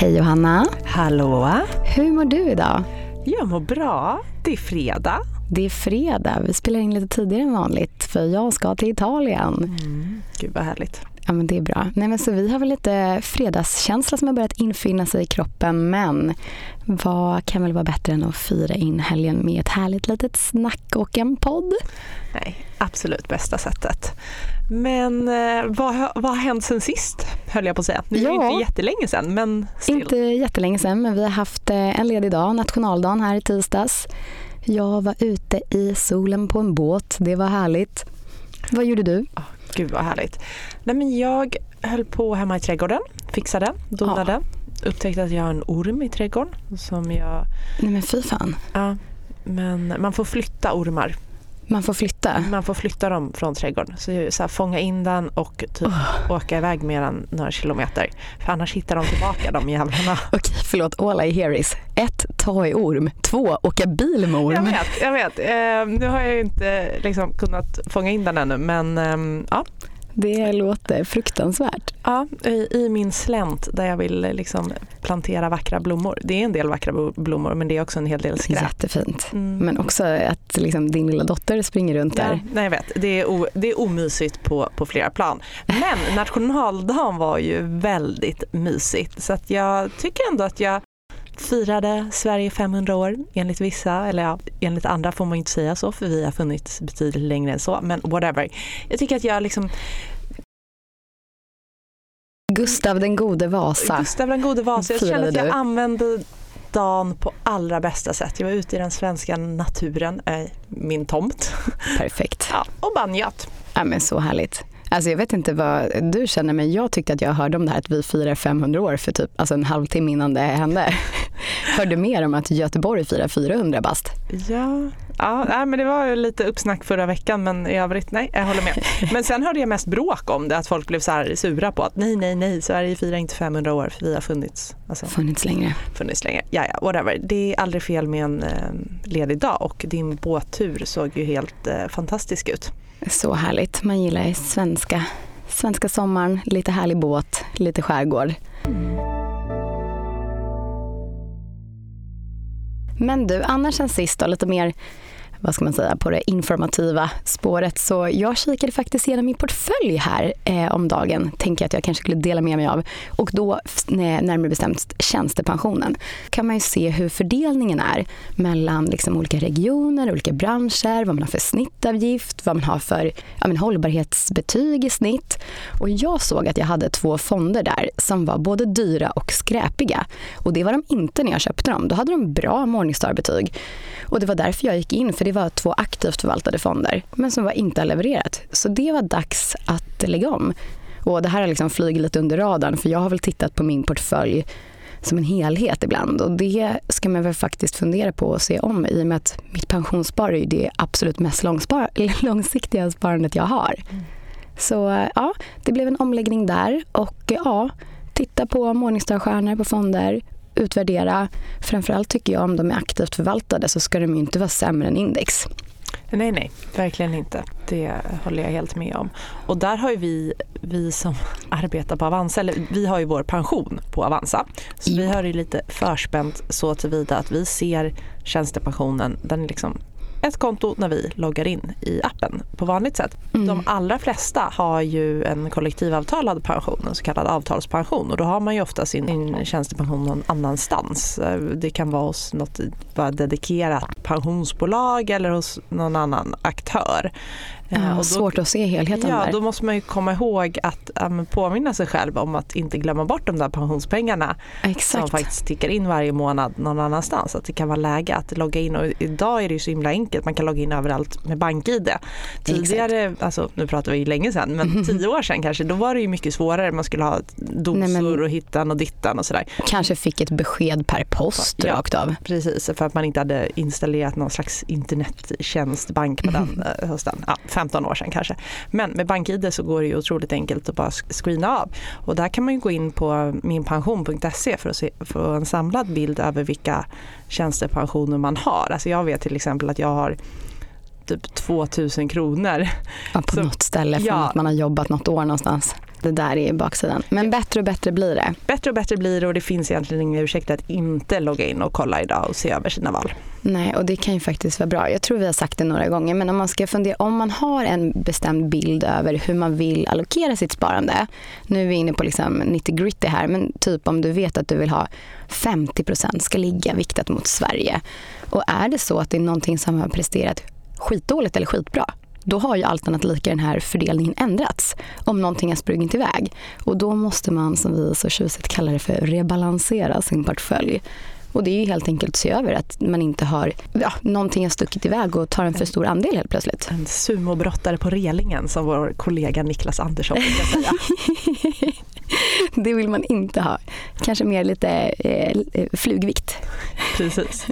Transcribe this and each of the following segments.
Hej Johanna. Hallå. Hur mår du idag? Jag mår bra. Det är fredag. Det är fredag. Vi spelar in lite tidigare än vanligt för jag ska till Italien. Mm. Gud vad härligt. Ja men det är bra. Nej, men så vi har väl lite fredagskänsla som har börjat infinna sig i kroppen men vad kan väl vara bättre än att fira in helgen med ett härligt litet snack och en podd? Nej, absolut bästa sättet. Men eh, vad, vad har hänt sen sist, höll jag på att säga. Det var Ja. inte jättelänge sedan, men still. Inte jättelänge sedan men vi har haft eh, en ledig dag, nationaldagen här i tisdags. Jag var ute i solen på en båt. Det var härligt. Vad gjorde du? Gud vad härligt. Nej, men jag höll på hemma i trädgården, fixade, donade. Upptäckte att jag har en orm i trädgården som jag... Nej men fy fan. Ja, men man får flytta ormar. Man får flytta. Man får flytta dem från trädgården. Så, så här, fånga in den och typ åka iväg med den några kilometer. För annars hittar de tillbaka de jävlarna. Okej, förlåt. All I hear is ett, ta i orm. Två, åka bil med orm. Jag vet, jag vet. Eh, nu har jag ju inte liksom, kunnat fånga in den ännu men ehm, ja, Det låter fruktansvärt. ja i, i min slänt där jag vill eh, liksom, plantera vackra blommor. Det är en del vackra blommor men det är också en hel del skräp. Jättefint. Mm. Men också att liksom din lilla dotter springer runt Ja, där. nej jag vet, det är, o, det är omysigt på, på flera plan. Men nationaldagen var ju väldigt mysigt så att jag tycker ändå att jag firade Sverige 500 år enligt vissa, eller ja, enligt andra får man inte säga så för vi har funnits betydligt längre än så, men whatever. Jag tycker att jag liksom, Gustav den gode Vasa. Gustav den gode Vasa, jag kände att jag använde dagen på allra bästa sätt. Jag var ute i den svenska naturen, äh, min tomt, Perfekt. ja, och bara njöt. Ja, men så härligt. Alltså jag vet inte vad du känner men jag tyckte att jag hörde om det här att vi firar 500 år för typ alltså en halvtimme innan det hände. hörde mer om att Göteborg firar 400 bast. Ja, ja nej, men det var ju lite uppsnack förra veckan men i övrigt nej, jag håller med. Men sen hörde jag mest bråk om det, att folk blev så här sura på att nej, nej, nej, Sverige firar inte 500 år för vi har funnits, alltså, Funnits längre. funnits länge. Ja, ja, whatever. Det är aldrig fel med en eh, ledig dag och din båttur såg ju helt eh, fantastisk ut. Så härligt. Man gillar ju svenska, svenska sommaren, lite härlig båt, lite skärgård. Men du, annars sen sist då, lite mer vad ska man säga, på det informativa spåret. Så jag kikade faktiskt igenom min portfölj här eh, om dagen. Tänker att jag kanske skulle dela med mig av. Och då, närmare bestämt tjänstepensionen, kan man ju se hur fördelningen är mellan liksom olika regioner, olika branscher, vad man har för snittavgift, vad man har för ja, men hållbarhetsbetyg i snitt. Och jag såg att jag hade två fonder där som var både dyra och skräpiga. Och det var de inte när jag köpte dem. Då hade de bra Morningstar-betyg. Och det var därför jag gick in, för det var två aktivt förvaltade fonder, men som var inte har levererat. Så det var dags att lägga om. Och det här har liksom flugit lite under radarn, för jag har väl tittat på min portfölj som en helhet ibland. Och det ska man väl faktiskt fundera på och se om i och med att mitt pensionsspar är ju det absolut mest långspar- långsiktiga sparandet jag har. Så ja, det blev en omläggning där och ja, titta på morningstar på fonder, utvärdera. Framförallt tycker jag om de är aktivt förvaltade så ska de ju inte vara sämre än index. Nej, nej, verkligen inte. Det håller jag helt med om. Och där har ju vi, vi som arbetar på Avanza, eller vi har ju vår pension på Avanza. Så vi har ju lite förspänt så tillvida att vi ser tjänstepensionen, den är liksom ett konto när vi loggar in i appen på vanligt sätt. Mm. De allra flesta har ju en kollektivavtalad pension, en så kallad avtalspension och då har man ju ofta sin, sin tjänstepension någon annanstans. Eh, Det kan vara hos något bara dedikerat pensionsbolag eller hos någon annan aktör. Ja, och då- svårt att se helheten Ja, där. då måste man ju komma ihåg att men påminna sig själv om att inte glömma bort de där pensionspengarna som Exakt. faktiskt tickar in varje månad någon annanstans. Att det kan vara läge att logga in och idag är det ju så himla enkelt, man kan logga in överallt med BankID. Tidigare, alltså, nu pratar vi ju länge sedan, men tio år sedan kanske, då var det ju mycket svårare. Man skulle ha dosor Nej, men- och hittan och dittan och sådär. Kanske fick ett besked per post Ja. rakt av. Precis, för att man inte hade installerat någon slags internettjänstbank på den, eh, hos den. Ja, 15 år sedan kanske. Men med BankID så går det ju otroligt enkelt att bara screena av. Och där kan man ju gå in på minpension.se för att se, få en samlad bild över vilka tjänstepensioner man har. Alltså jag vet till exempel att jag har typ 2000 kronor. Ja, på Så- något ställe från ja. att man har jobbat något år någonstans. Det där är baksidan. Men bättre och bättre blir det. Bättre och bättre blir det och det finns egentligen ingen ursäkt att inte logga in och kolla idag och se över sina val. Nej, och det kan ju faktiskt vara bra. Jag tror vi har sagt det några gånger, men om man ska fundera, om man har en bestämd bild över hur man vill allokera sitt sparande. Nu är vi inne på liksom 90 gritty här, men typ om du vet att du vill ha 50% ska ligga viktat mot Sverige. Och är det så att det är någonting som har presterat skitdåligt eller skitbra, då har ju allt lika den här fördelningen ändrats om någonting har sprungit iväg. Och då måste man, som vi så tjusigt kallar det för, rebalansera sin portfölj. Och det är ju helt enkelt att se över att man inte har, ja, någonting har stuckit iväg och tar en för stor andel helt plötsligt. En sumobrottare på relingen som vår kollega Niklas Andersson brukar säga. det vill man inte ha. Kanske mer lite eh, flugvikt. Precis.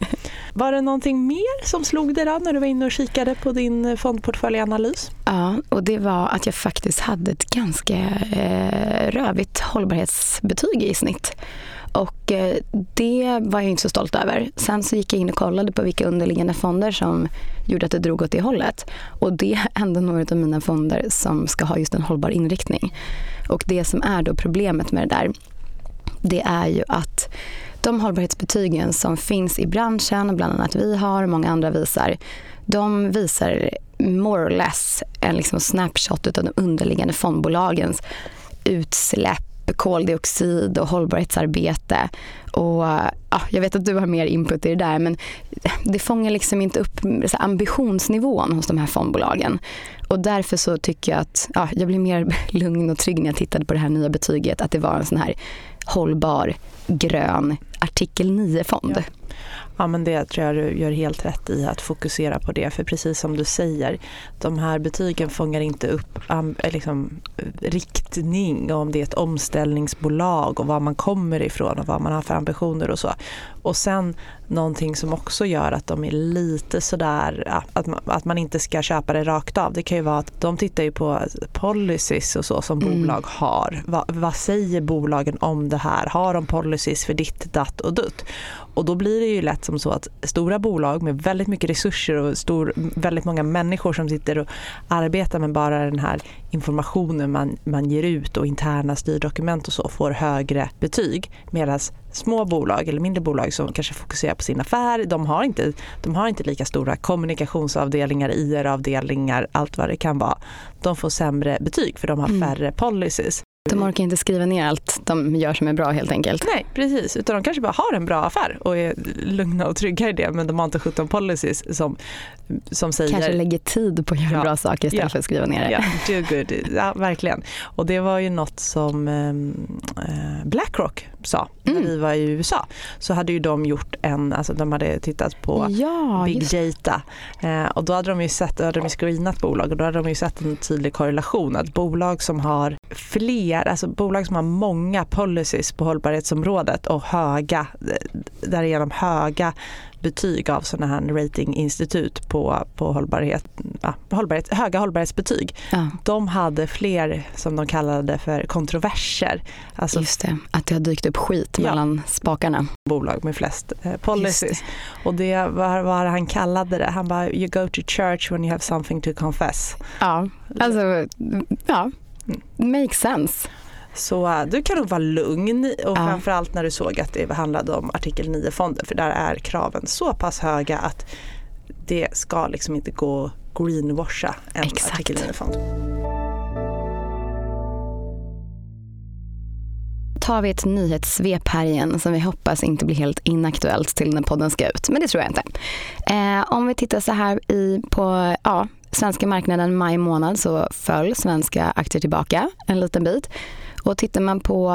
Var det någonting mer som slog dig då när du var inne och kikade på din eh, fondportföljanalys? Ja, och det var att jag faktiskt hade ett ganska eh, rövigt hållbarhetsbetyg i snitt. Och eh, det var jag inte så stolt över. Sen så gick jag in och kollade på vilka underliggande fonder som gjorde att det drog åt det hållet. Och det är ändå några av mina fonder som ska ha just en hållbar inriktning. Och det som är då problemet med det där, det är ju att de hållbarhetsbetygen som finns i branschen, bland annat vi har och många andra visar, de visar more or less en liksom snapshot av de underliggande fondbolagens utsläpp koldioxid och hållbarhetsarbete. Och, eh, ja, jag vet att du har mer input i det där men det fångar liksom inte upp ambitionsnivån hos de här fondbolagen. Och därför så tycker jag att ja, jag blev mer lugn och trygg när jag tittade på det här nya betyget att det var en sån här hållbar grön artikel 9-fond. Ja. Ja, men det tror jag du gör helt rätt i att fokusera på det. För precis som du säger, de här betygen fångar inte upp liksom, riktning om det är ett omställningsbolag och var man kommer ifrån och vad man har för ambitioner och så. Och sen någonting som också gör att de är lite sådär, att, man, att man inte ska köpa det rakt av. Det kan ju vara att de tittar ju på policies och så som mm. bolag har. Va, vad säger bolagen om det här? Har de policies för ditt, datt och dutt? Och då blir det ju lätt som så att stora bolag med väldigt mycket resurser och stor, väldigt många människor som sitter och arbetar med bara den här informationen man, man ger ut och interna styrdokument och så får högre betyg. Medan små bolag eller mindre bolag som kanske fokuserar på sin affär, de har inte, de har inte lika stora kommunikationsavdelningar, IR-avdelningar, allt vad det kan vara. De får sämre betyg för de har mm. färre policies. De orkar inte skriva ner allt de gör som är bra helt enkelt. Nej, precis. Utan de kanske bara har en bra affär och är lugna och trygga i det men de har inte 17 policies som, som säger... Kanske lägger tid på att göra ja, bra saker istället ja, för att skriva ner det. Ja, do good. Ja, verkligen. Och det var ju något som eh, Blackrock sa mm. när vi var i USA. Så hade ju de gjort en, alltså de hade tittat på ja, big data eh, och då hade de ju sett, hade de screenat bolag och då hade de ju sett en tydlig korrelation att bolag som har fler, alltså bolag som har många policies på hållbarhetsområdet och höga, därigenom höga betyg av sådana här ratinginstitut på, på hållbarhet, ja, hållbarhet, höga hållbarhetsbetyg. Ja. De hade fler, som de kallade för kontroverser. Alltså, Just det, att det har dykt upp skit ja. mellan spakarna. Bolag med flest eh, policies. Det. Och det var vad han kallade det. Han bara, you go to church when you have something to confess. Ja, alltså, ja, makes sense. Så äh, du kan nog vara lugn och ja. framförallt när du såg att det handlade om artikel 9-fonder för där är kraven så pass höga att det ska liksom inte gå greenwasha en Exakt. artikel 9-fond. tar vi ett nyhetssvep här igen som vi hoppas inte blir helt inaktuellt till när podden ska ut. Men det tror jag inte. Eh, om vi tittar så här i, på ja, svenska marknaden maj månad så föll svenska aktier tillbaka en liten bit. Och tittar man på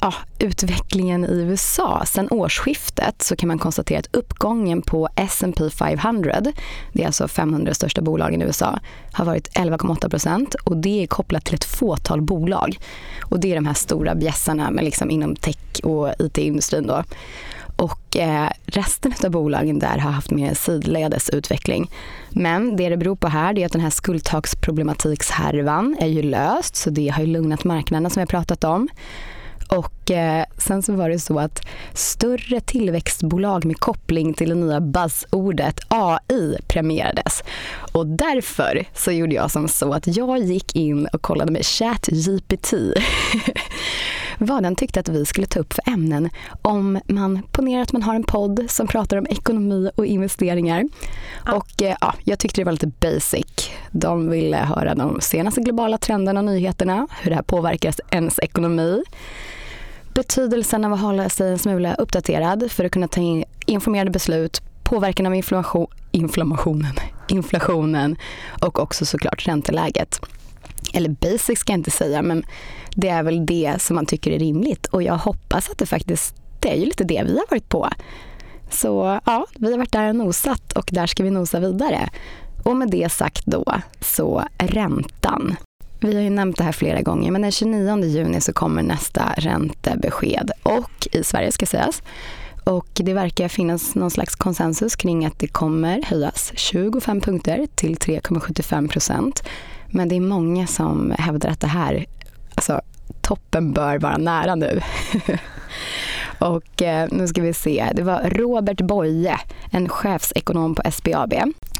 ja, utvecklingen i USA sen årsskiftet så kan man konstatera att uppgången på S&P 500, det är alltså 500 största bolagen i USA, har varit 11,8 procent och det är kopplat till ett fåtal bolag. Och det är de här stora bjässarna liksom inom tech och IT-industrin då. Och eh, resten av bolagen där har haft mer sidledes utveckling. Men det det beror på här är att den här skuldtaksproblematikshärvan är ju löst så det har ju lugnat marknaden som vi har pratat om. Och eh, sen så var det så att större tillväxtbolag med koppling till det nya buzzordet AI premierades. Och därför så gjorde jag som så att jag gick in och kollade med ChatGPT vad den tyckte att vi skulle ta upp för ämnen om man ponerar att man har en podd som pratar om ekonomi och investeringar. Ja. Och eh, ja, jag tyckte det var lite basic. De ville höra de senaste globala trenderna och nyheterna, hur det här påverkar ens ekonomi betydelsen av att hålla sig en smula uppdaterad för att kunna ta in informerade beslut, påverkan av inflammation, inflammationen, inflationen och också såklart ränteläget. Eller basic ska jag inte säga, men det är väl det som man tycker är rimligt och jag hoppas att det faktiskt, det är ju lite det vi har varit på. Så ja, vi har varit där och nosat och där ska vi nosa vidare. Och med det sagt då, så räntan. Vi har ju nämnt det här flera gånger, men den 29 juni så kommer nästa räntebesked och i Sverige ska sägas. Och det verkar finnas någon slags konsensus kring att det kommer höjas 25 punkter till 3,75 procent. Men det är många som hävdar att det här, alltså toppen bör vara nära nu. och eh, nu ska vi se, det var Robert Boye, en chefsekonom på SBAB.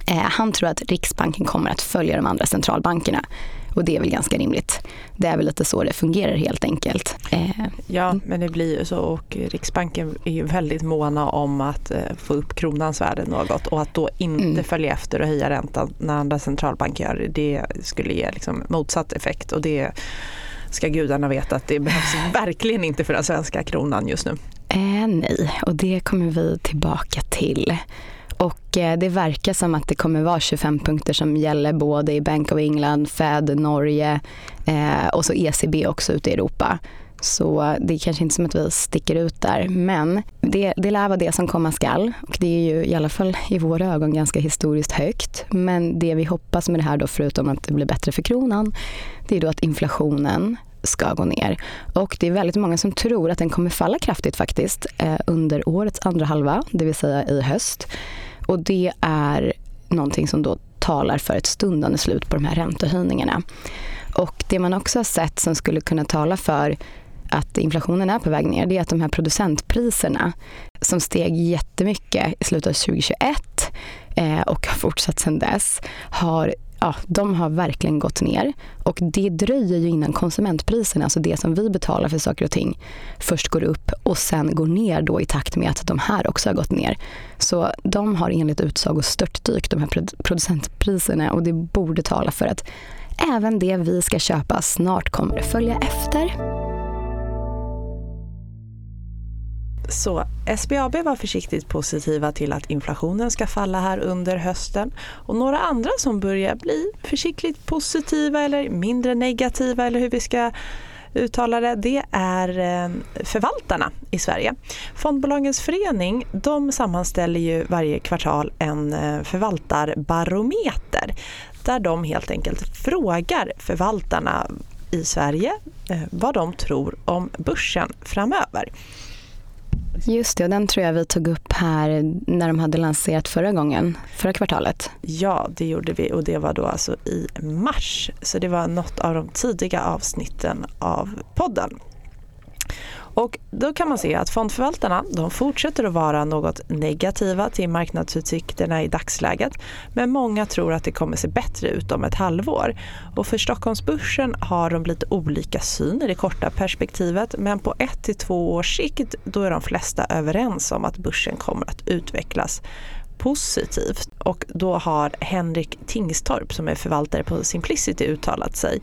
Eh, han tror att Riksbanken kommer att följa de andra centralbankerna. Och det är väl ganska rimligt. Det är väl lite så det fungerar helt enkelt. Eh, ja, men det blir ju så och Riksbanken är ju väldigt måna om att eh, få upp kronans värde något och att då inte mm. följa efter och höja räntan när andra centralbanker gör det, det skulle ge liksom motsatt effekt och det ska gudarna veta att det behövs verkligen inte för den svenska kronan just nu. Eh, nej, och det kommer vi tillbaka till. Och eh, det verkar som att det kommer vara 25 punkter som gäller både i Bank of England, Fed, Norge eh, och så ECB också ute i Europa. Så eh, det är kanske inte som att vi sticker ut där. Men det, det lär vara det som komma skall. Och det är ju i alla fall i våra ögon ganska historiskt högt. Men det vi hoppas med det här då, förutom att det blir bättre för kronan, det är då att inflationen ska gå ner. Och det är väldigt många som tror att den kommer falla kraftigt faktiskt eh, under årets andra halva, det vill säga i höst. Och det är någonting som då talar för ett stundande slut på de här räntehöjningarna. Och det man också har sett som skulle kunna tala för att inflationen är på väg ner, det är att de här producentpriserna som steg jättemycket i slutet av 2021 eh, och har fortsatt sedan dess, har ja, de har verkligen gått ner. Och det dröjer ju innan konsumentpriserna, alltså det som vi betalar för saker och ting, först går upp och sen går ner då i takt med att de här också har gått ner. Så de har enligt utsago störtdykt, de här producentpriserna och det borde tala för att även det vi ska köpa snart kommer följa efter. Så SBAB var försiktigt positiva till att inflationen ska falla här under hösten och några andra som börjar bli försiktigt positiva eller mindre negativa eller hur vi ska uttala det, det är eh, förvaltarna i Sverige. Fondbolagens förening de sammanställer ju varje kvartal en eh, förvaltarbarometer där de helt enkelt frågar förvaltarna i Sverige eh, vad de tror om börsen framöver. Just det, och den tror jag vi tog upp här när de hade lanserat förra gången, förra kvartalet. Ja, det gjorde vi och det var då alltså i mars. Så det var något av de tidiga avsnitten av podden. Och då kan man se att fondförvaltarna de fortsätter att vara något negativa till marknadsutsikterna i dagsläget. Men många tror att det kommer se bättre ut om ett halvår. Och för Stockholmsbörsen har de lite olika syn i det korta perspektivet. Men på ett till två års sikt då är de flesta överens om att börsen kommer att utvecklas positivt. Och då har Henrik Tingstorp som är förvaltare på Simplicity uttalat sig.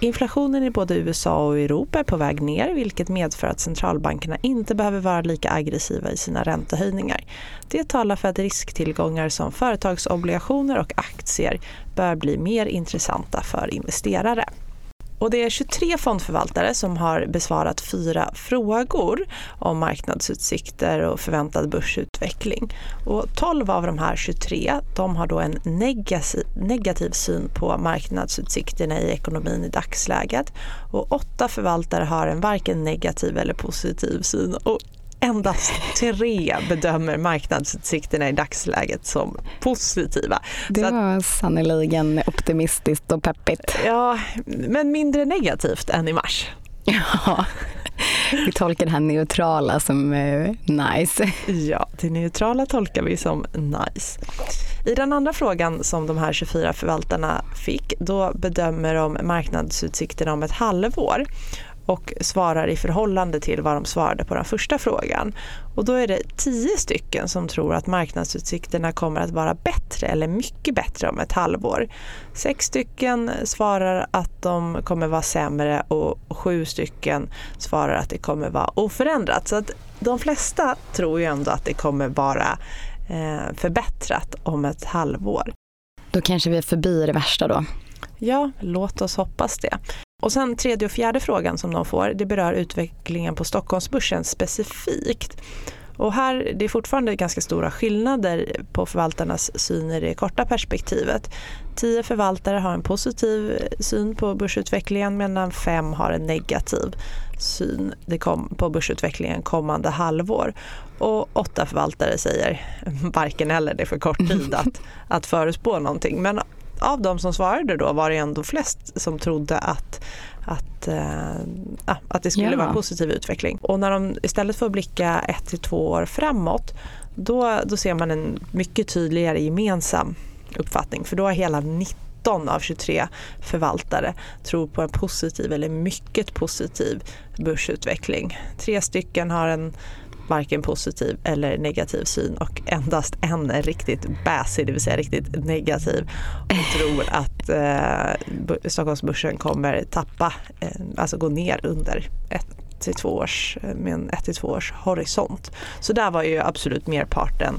Inflationen i både USA och Europa är på väg ner vilket medför att centralbankerna inte behöver vara lika aggressiva i sina räntehöjningar. Det talar för att risktillgångar som företagsobligationer och aktier bör bli mer intressanta för investerare. Och det är 23 fondförvaltare som har besvarat fyra frågor om marknadsutsikter och förväntad börsutveckling. Och 12 av de här 23 de har då en negativ, syn på marknadsutsikterna i ekonomin i dagsläget. Och åtta förvaltare har en varken negativ eller positiv syn. Och endast tre bedömer marknadsutsikterna i dagsläget som positiva. Det var sannerligen optimistiskt och peppigt. Ja, men mindre negativt än i mars. Ja, vi tolkar det här neutrala som eh, nice. Ja, det neutrala tolkar vi som nice. I den andra frågan som de här 24 förvaltarna fick, då bedömer de marknadsutsikterna om ett halvår och svarar i förhållande till vad de svarade på den första frågan. Och då är det tio stycken som tror att marknadsutsikterna kommer att vara bättre eller mycket bättre om ett halvår. Sex stycken svarar att de kommer vara sämre och sju stycken svarar att det kommer vara oförändrat. Så att de flesta tror ju ändå att det kommer vara eh, förbättrat om ett halvår. Då kanske vi är förbi det värsta då. Ja, låt oss hoppas det. Och sen tredje och fjärde frågan som de får, det berör utvecklingen på Stockholmsbörsen specifikt. Och här, det är fortfarande ganska stora skillnader på förvaltarnas syn i det korta perspektivet. Tio förvaltare har en positiv syn på börsutvecklingen medan fem har en negativ syn på börsutvecklingen kommande halvår. Och åtta förvaltare säger varken eller, det är för kort tid att, att förespå någonting. Men av de som svarade då var det ändå flest som trodde att att, äh, att det skulle ja. vara en positiv utveckling. Och när de istället får blicka ett till två år framåt då, då ser man en mycket tydligare gemensam uppfattning för då har hela 19 av 23 förvaltare tror på en positiv eller mycket positiv börsutveckling. Tre stycken har en varken positiv eller negativ syn och endast en är riktigt bäsig, det vill säga riktigt negativ och tror att eh, Stockholmsbörsen kommer tappa, eh, alltså gå ner under ett till två års, med en ett till två års horisont. Så där var ju absolut merparten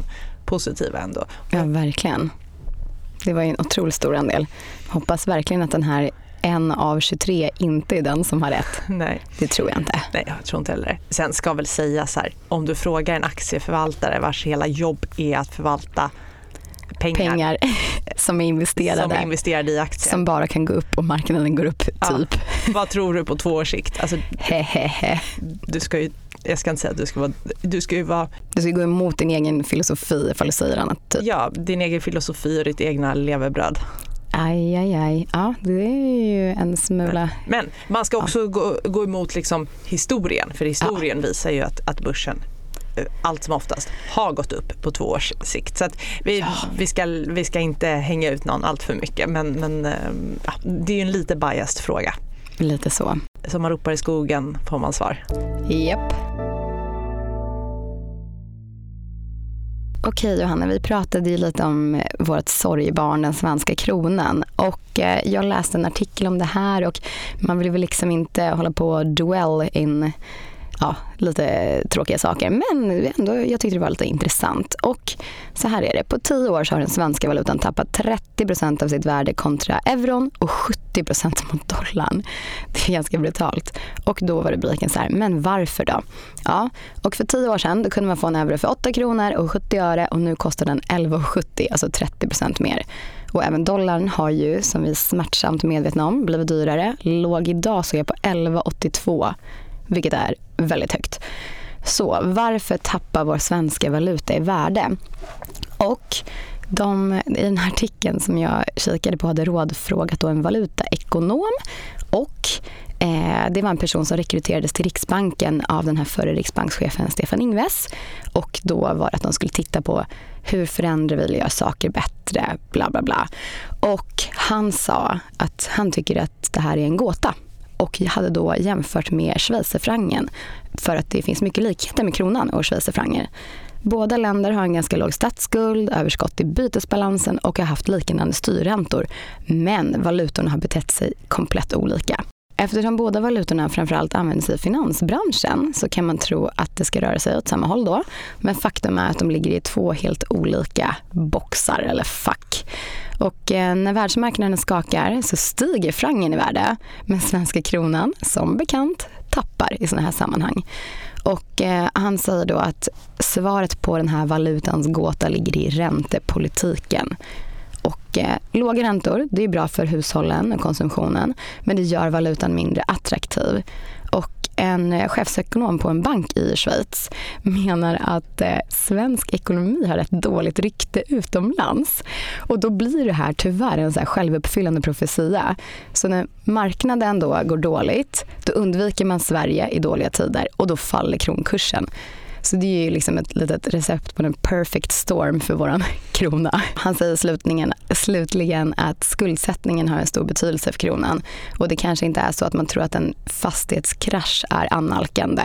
positiva ändå. Ja, verkligen. Det var ju en otroligt stor andel. Hoppas verkligen att den här en av 23 inte är den som har rätt. Nej. Det tror jag inte. Nej, jag tror inte heller Sen ska väl sägas här, om du frågar en aktieförvaltare vars hela jobb är att förvalta pengar, pengar som är investerade. Som är investerade i aktier. Som bara kan gå upp och marknaden går upp, typ. Ja. Vad tror du på två års sikt? Alltså, du ska ju jag ska inte säga att du ska vara... Du ska ju vara... Du ska gå emot din egen filosofi ifall du säger annat. Typ. Ja, din egen filosofi och ditt egna levebröd. Aj, aj, aj. Ja, det är ju en smula... Men man ska också ja. gå, gå emot liksom historien, för historien ja. visar ju att, att börsen eh, allt som oftast har gått upp på två års sikt. Så vi, ja. vi, ska, vi ska inte hänga ut någon allt för mycket men, men eh, det är ju en lite biased fråga. Lite så. Som man ropar i skogen får man svar. Japp. Okej Johanna, vi pratade ju lite om eh, vårt sorgebarn, den svenska kronan. Och eh, jag läste en artikel om det här och man vill väl liksom inte hålla på och dwell in ja, lite tråkiga saker. Men ändå, jag tyckte det var lite intressant. Och så här är det. På tio år så har den svenska valutan tappat 30% av sitt värde kontra euron och 70% mot dollarn. Det är ganska brutalt. Och då var rubriken så här, men varför då? Ja, och för tio år sedan då kunde man få en euro för 8 kronor och 70 öre och nu kostar den 11,70, alltså 30% mer. Och även dollarn har ju, som vi är smärtsamt medvetna om, blivit dyrare. Låg idag så är jag på 11,82 vilket är väldigt högt. Så varför tappar vår svenska valuta i värde? Och de, i den här artikeln som jag kikade på hade rådfrågat en valutaekonom och eh, det var en person som rekryterades till Riksbanken av den här förre riksbankschefen Stefan Ingves. Och då var det att de skulle titta på hur förändrar vi eller gör saker bättre, bla bla bla. Och han sa att han tycker att det här är en gåta och hade då jämfört med schweizerfrancen för att det finns mycket likheter med kronan och schweizerfrancen. Båda länder har en ganska låg statsskuld, överskott i bytesbalansen och har haft liknande styrräntor. Men valutorna har betett sig komplett olika. Eftersom båda valutorna framförallt används i finansbranschen så kan man tro att det ska röra sig åt samma håll då. Men faktum är att de ligger i två helt olika boxar eller fack. Och eh, när världsmarknaden skakar så stiger francen i värde, men svenska kronan, som bekant, tappar i sådana här sammanhang. Och eh, han säger då att svaret på den här valutans gåta ligger i räntepolitiken. Och eh, låga räntor, det är bra för hushållen och konsumtionen, men det gör valutan mindre attraktiv. Och en eh, chefsekonom på en bank i Schweiz menar att eh, svensk ekonomi har ett dåligt rykte utomlands. Och då blir det här tyvärr en så här självuppfyllande profetia. Så när marknaden då går dåligt, då undviker man Sverige i dåliga tider och då faller kronkursen. Så det är ju liksom ett litet recept på en perfect storm för vår krona. Han säger slutligen, slutligen att skuldsättningen har en stor betydelse för kronan. Och det kanske inte är så att man tror att en fastighetskrasch är annalkande.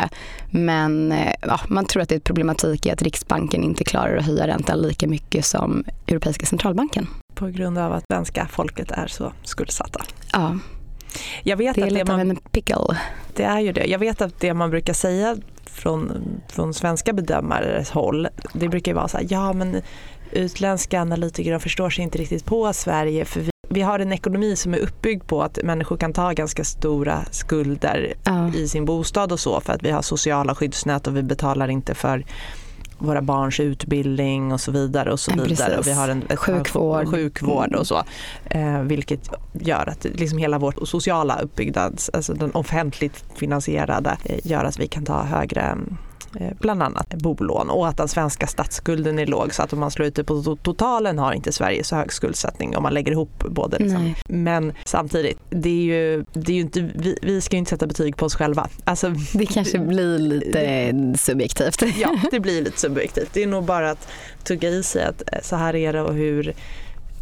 Men eh, ja, man tror att det är ett problematik i att Riksbanken inte klarar att höja räntan lika mycket som Europeiska centralbanken. På grund av att svenska folket är så skuldsatta. Ja. Jag vet det är att lite det man, av en pickle. Det är ju det. Jag vet att det man brukar säga från, från svenska bedömares håll, det brukar ju vara så här, ja men utländska analytiker förstår sig inte riktigt på Sverige för vi, vi har en ekonomi som är uppbyggd på att människor kan ta ganska stora skulder Ja. i sin bostad och så för att vi har sociala skyddsnät och vi betalar inte för våra barns utbildning och så vidare och så vidare. precis. Och vi har en Sjukvård. sjukvård och så. Eh, vilket gör att liksom hela vår sociala uppbyggnad, alltså den offentligt finansierade, eh, gör att vi kan ta högre bland annat bolån och att den svenska statsskulden är låg så att om man slår ut det på to- totalen har inte Sverige så hög skuldsättning om man lägger ihop både. Liksom. Men samtidigt, det är ju, det är ju inte, vi, vi ska ju inte sätta betyg på oss själva. Alltså, Det kanske blir lite subjektivt. ja, det blir lite subjektivt. Det är nog bara att tugga i sig att eh, så här är det och hur,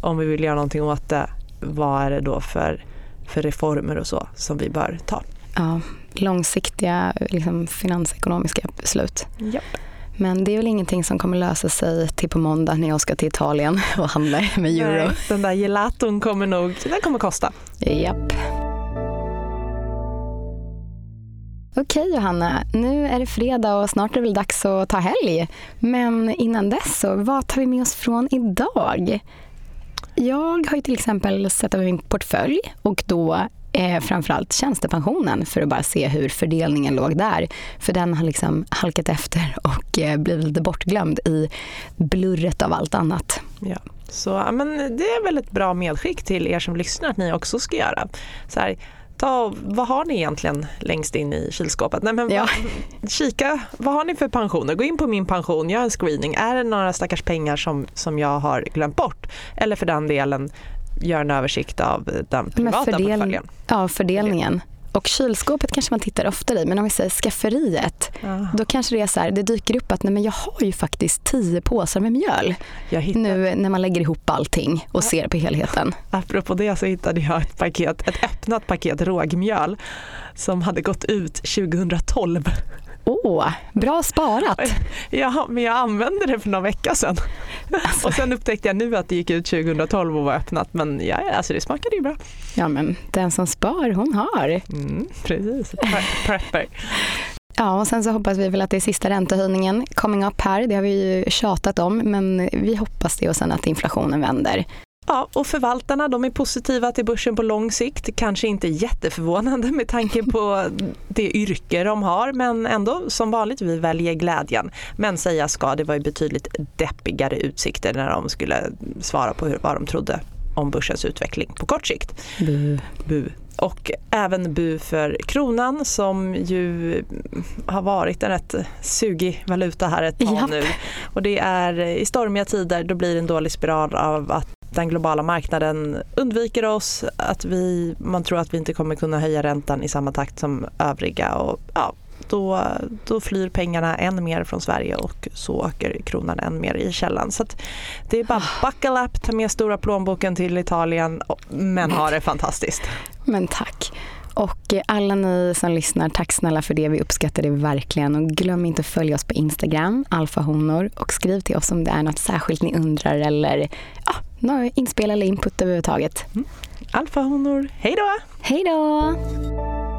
om vi vill göra någonting åt det, vad är det då för, för reformer och så som vi bör ta. Ja, långsiktiga liksom, finansekonomiska beslut. Ja. Men det är väl ingenting som kommer lösa sig till på måndag när jag ska till Italien och handla med euro. Nej, den där gelaton kommer nog, den kommer kosta. Japp. Okej Johanna, nu är det fredag och snart är det väl dags att ta helg. Men innan dess, så, vad tar vi med oss från idag? Jag har ju till exempel sett över min portfölj och då eh, framförallt tjänstepensionen för att bara se hur fördelningen låg där. För den har liksom halkat efter och eh, blivit lite bortglömd i blurret av allt annat. Ja. Så men det är väl ett bra medskick till er som lyssnar att ni också ska göra. Så här, ta, vad har ni egentligen längst in i kylskåpet? Nej, men Ja. kika, vad har ni för pensioner? Gå in på min pension, gör en screening. Är det några stackars pengar som, som jag har glömt bort? Eller för den delen, gör en översikt av den privata fördel- portföljen. Ja, fördelningen. Och kylskåpet kanske man tittar oftare i, men om vi säger skafferiet, Ja, då kanske det är så här, det dyker upp att nej, men jag har ju faktiskt tio påsar med mjöl nu när man lägger ihop allting och ser på helheten. Apropå det så hittade jag ett paket, ett öppnat paket rågmjöl som hade gått ut 2012. Åh, bra sparat! Ja, men jag använde det för några veckor sedan. Alltså, Och sen upptäckte jag nu att det gick ut 2012 och var öppnat. Men ja, alltså det smakade ju bra. ja, men den som spar, hon har. Mm, precis, Pre- prepper. Ja, och sen så hoppas vi väl att det är sista räntehöjningen coming up här. Det har vi ju tjatat om, men vi hoppas det och sen att inflationen vänder. Ja, och förvaltarna de är positiva till börsen på lång sikt. Kanske inte jätteförvånande med tanke på det yrke de har, men ändå som vanligt, vi väljer glädjen. Men säga ska, det var ju betydligt deppigare utsikter när de skulle svara på hur, vad de trodde om börsens utveckling på kort sikt. Bu. bu. Och även bu för kronan som ju har varit en rätt sugig valuta här ett tag Japp. nu. Och det är i stormiga tider då blir det en dålig spiral av att den globala marknaden undviker oss, att vi, man tror att vi inte kommer kunna höja räntan i samma takt som övriga och ja, då, då flyr pengarna än mer från Sverige och så ökar kronan än mer i källan. Så att det är bara buckle up, ta med stora plånboken till Italien men ha det fantastiskt. Men tack. Och alla ni som lyssnar, tack snälla för det. Vi uppskattar det verkligen. Och glöm inte att följa oss på Instagram, alfahonor. Och skriv till oss om det är något särskilt ni undrar eller ja, några inspel eller input överhuvudtaget. Alfa honor, hej då! Hej då!